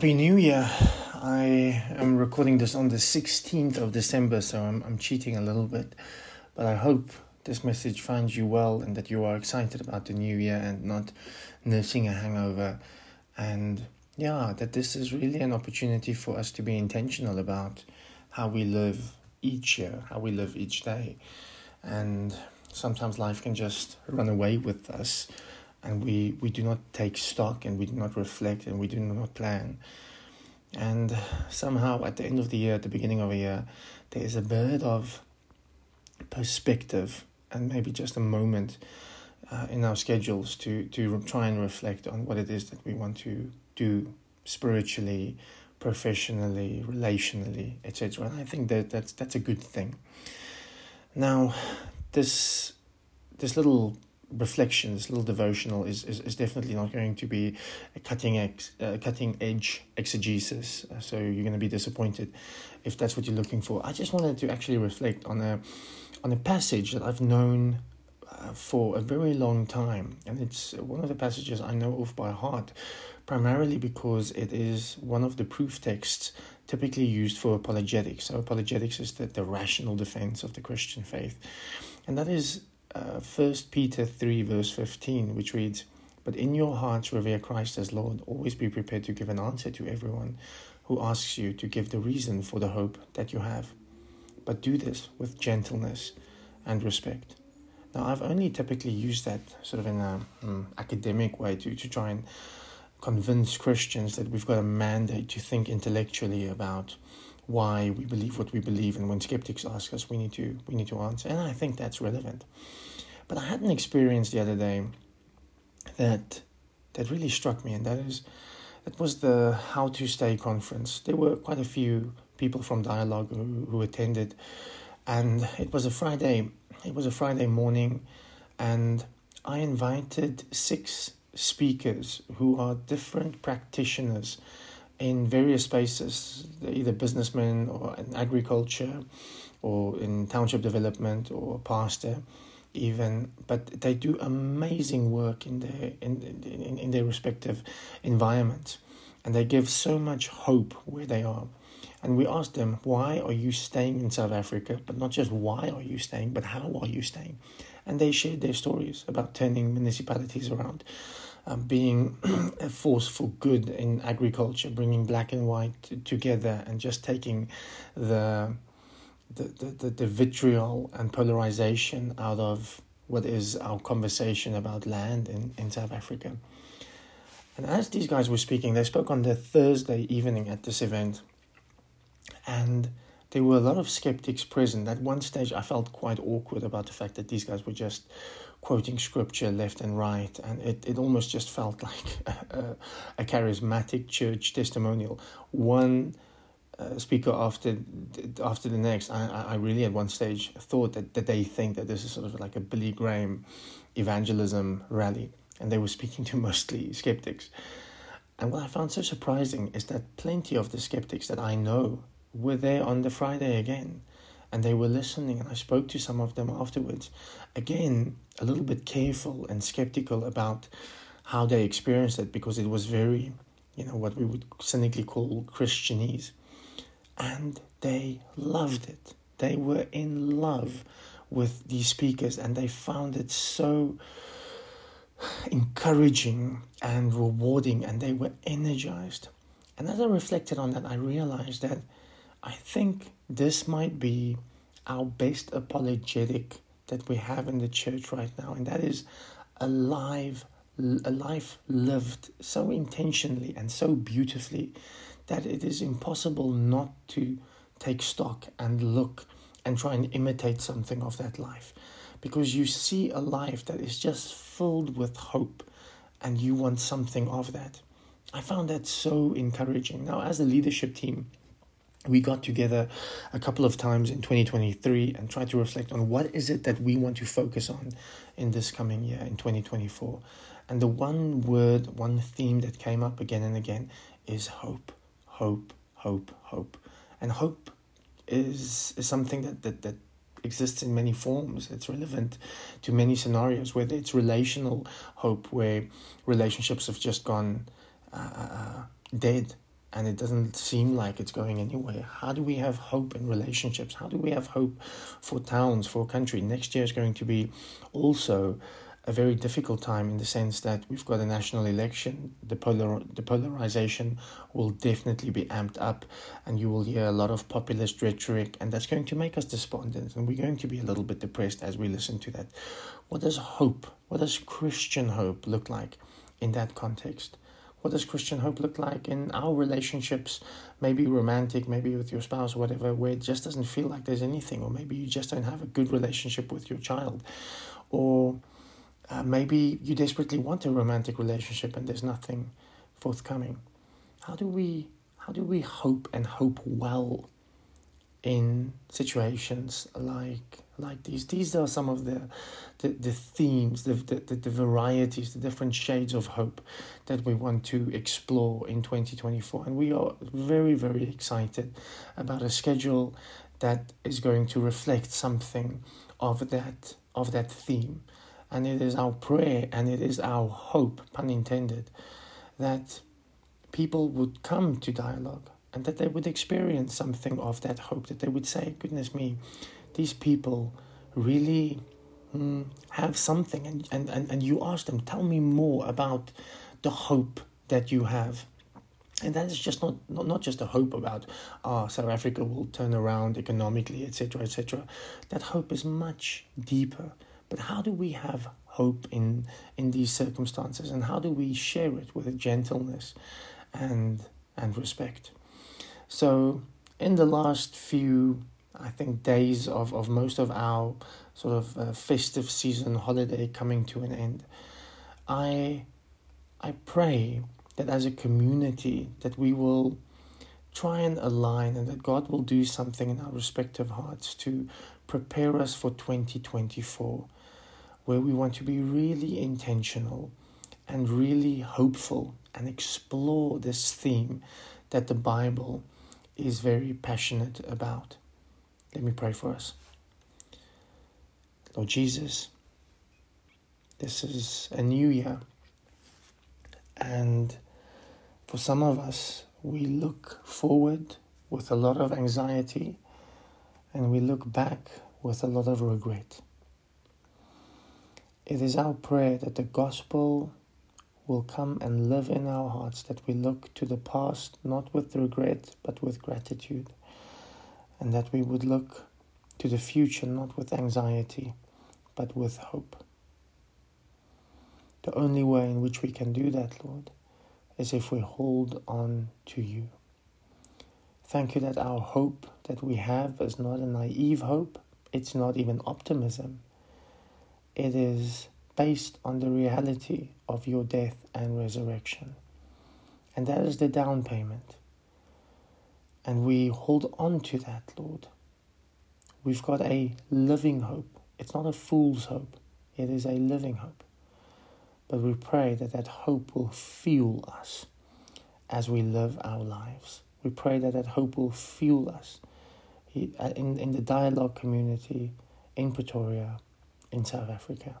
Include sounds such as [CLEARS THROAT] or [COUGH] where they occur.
Happy New Year. I am recording this on the 16th of December, so I'm, I'm cheating a little bit. But I hope this message finds you well and that you are excited about the new year and not nursing a hangover. And yeah, that this is really an opportunity for us to be intentional about how we live each year, how we live each day. And sometimes life can just run away with us and we, we do not take stock and we do not reflect and we do not plan. And somehow at the end of the year, at the beginning of a year, there is a bit of perspective and maybe just a moment uh, in our schedules to, to try and reflect on what it is that we want to do spiritually, professionally, relationally, etc. And I think that that's, that's a good thing. Now, this this little reflection, this little devotional is, is, is definitely not going to be a cutting ex, uh, cutting edge exegesis. Uh, so you're going to be disappointed if that's what you're looking for. I just wanted to actually reflect on a on a passage that I've known uh, for a very long time, and it's one of the passages I know of by heart, primarily because it is one of the proof texts typically used for apologetics. So apologetics is the, the rational defense of the Christian faith, and that is uh, First Peter 3, verse 15, which reads, But in your hearts revere Christ as Lord. Always be prepared to give an answer to everyone who asks you to give the reason for the hope that you have. But do this with gentleness and respect. Now, I've only typically used that sort of in an um, academic way to, to try and convince Christians that we've got a mandate to think intellectually about why we believe what we believe and when skeptics ask us we need to we need to answer. And i think that's relevant. But i had an experience the other day that that really struck me and that is that was the how to stay conference. There were quite a few people from dialogue who, who attended and it was a friday it was a friday morning and i invited six speakers who are different practitioners in various spaces, either businessmen or in agriculture or in township development or pastor even but they do amazing work in their in, in, in their respective environments and they give so much hope where they are. And we asked them why are you staying in south africa? But not just why are you staying? but how are you staying? And they shared their stories about turning municipalities around um, being [CLEARS THROAT] a force for good in agriculture, bringing black and white t- together, and just taking the, the, the, the vitriol and polarization out of what is our conversation about land in, in South Africa. And as these guys were speaking, they spoke on the Thursday evening at this event, and there were a lot of skeptics present. At one stage, I felt quite awkward about the fact that these guys were just quoting scripture left and right, and it, it almost just felt [LAUGHS] like a, a charismatic church testimonial. One uh, speaker after after the next, I, I really at one stage thought that, that they think that this is sort of like a Billy Graham evangelism rally, and they were speaking to [LAUGHS] mostly skeptics. And what I found so surprising is that plenty of the skeptics that I know were there on the Friday again and they were listening and I spoke to some of them afterwards. Again, a little bit careful and skeptical about how they experienced it because it was very, you know, what we would cynically call Christianese. And they loved it. They were in love with these speakers and they found it so encouraging and rewarding and they were energized. And as I reflected on that, I realized that I think this might be our best apologetic that we have in the church right now, and that is a live, a life lived so intentionally and so beautifully that it is impossible not to take stock and look and try and imitate something of that life because you see a life that is just filled with hope and you want something of that. I found that so encouraging. Now, as a leadership team, we got together a couple of times in 2023 and tried to reflect on what is it that we want to focus on in this coming year in 2024 and the one word one theme that came up again and again is hope. Hope hope hope. And hope is, is something that, that, that exists in many forms. It's relevant to many scenarios, whether it's relational hope, where relationships have just gone uh, uh, uh dead and it doesn't seem like it's going anywhere. How do we have hope in relationships? How do we have hope for towns, for a country? Next year is going to be also a very difficult time in the sense that we've got a national election. The polar the polarization will definitely be amped up, and you will hear a lot of populist rhetoric, and that's going to make us despondent, and we're going to be a little bit depressed as we listen to that. What does hope? What does Christian hope look like in that context? What does Christian hope look like in our relationships? Maybe romantic, maybe with your spouse or whatever, where it just doesn't feel like there's anything, or maybe you just don't have a good relationship with your child, or uh, maybe you desperately want a romantic relationship and there's nothing forthcoming. How do we how do we hope and hope well in situations like like these. These are some of the the, the themes, the, the, the varieties, the different shades of hope that we want to explore in 2024. And we are very, very excited about a schedule that is going to reflect something of that of that theme. And it is our prayer and it is our hope, pun intended, that people would come to dialogue and that they would experience something of that hope, that they would say, goodness me, these people really mm, have something and, and, and, and you ask them, tell me more about the hope that you have. And that is just not, not, not just a hope about oh, South Africa will turn around economically, etc., etc. That hope is much deeper. But how do we have hope in, in these circumstances? And how do we share it with gentleness and, and respect? So, in the last few I think, days of, of most of our sort of uh, festive season holiday coming to an end. I, I pray that as a community that we will try and align and that God will do something in our respective hearts to prepare us for 2024 where we want to be really intentional and really hopeful and explore this theme that the Bible is very passionate about. Let me pray for us. Lord Jesus, this is a new year, and for some of us, we look forward with a lot of anxiety and we look back with a lot of regret. It is our prayer that the gospel will come and live in our hearts, that we look to the past not with regret but with gratitude and that we would look to the future not with anxiety but with hope. The only way in which we can do that, Lord, is if we hold on to you. Thank you that our hope that we have is not a naive hope, it's not even optimism. It is based on the reality of your death and resurrection. And that is the down payment. And we hold on to that, Lord. We've got a living hope. It's not a fool's hope, it is a living hope. But we pray that that hope will fuel us as we live our lives. We pray that that hope will fuel us in, in the dialogue community in Pretoria, in South Africa.